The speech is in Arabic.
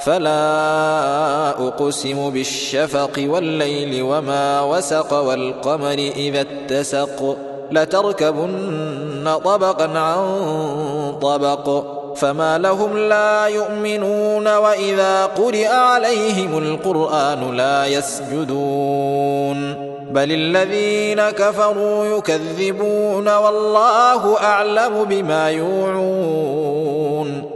فلا أقسم بالشفق والليل وما وسق والقمر إذا اتسق لتركبن طبقا عن طبق فما لهم لا يؤمنون وإذا قرئ عليهم القرآن لا يسجدون بل الذين كفروا يكذبون والله أعلم بما يوعون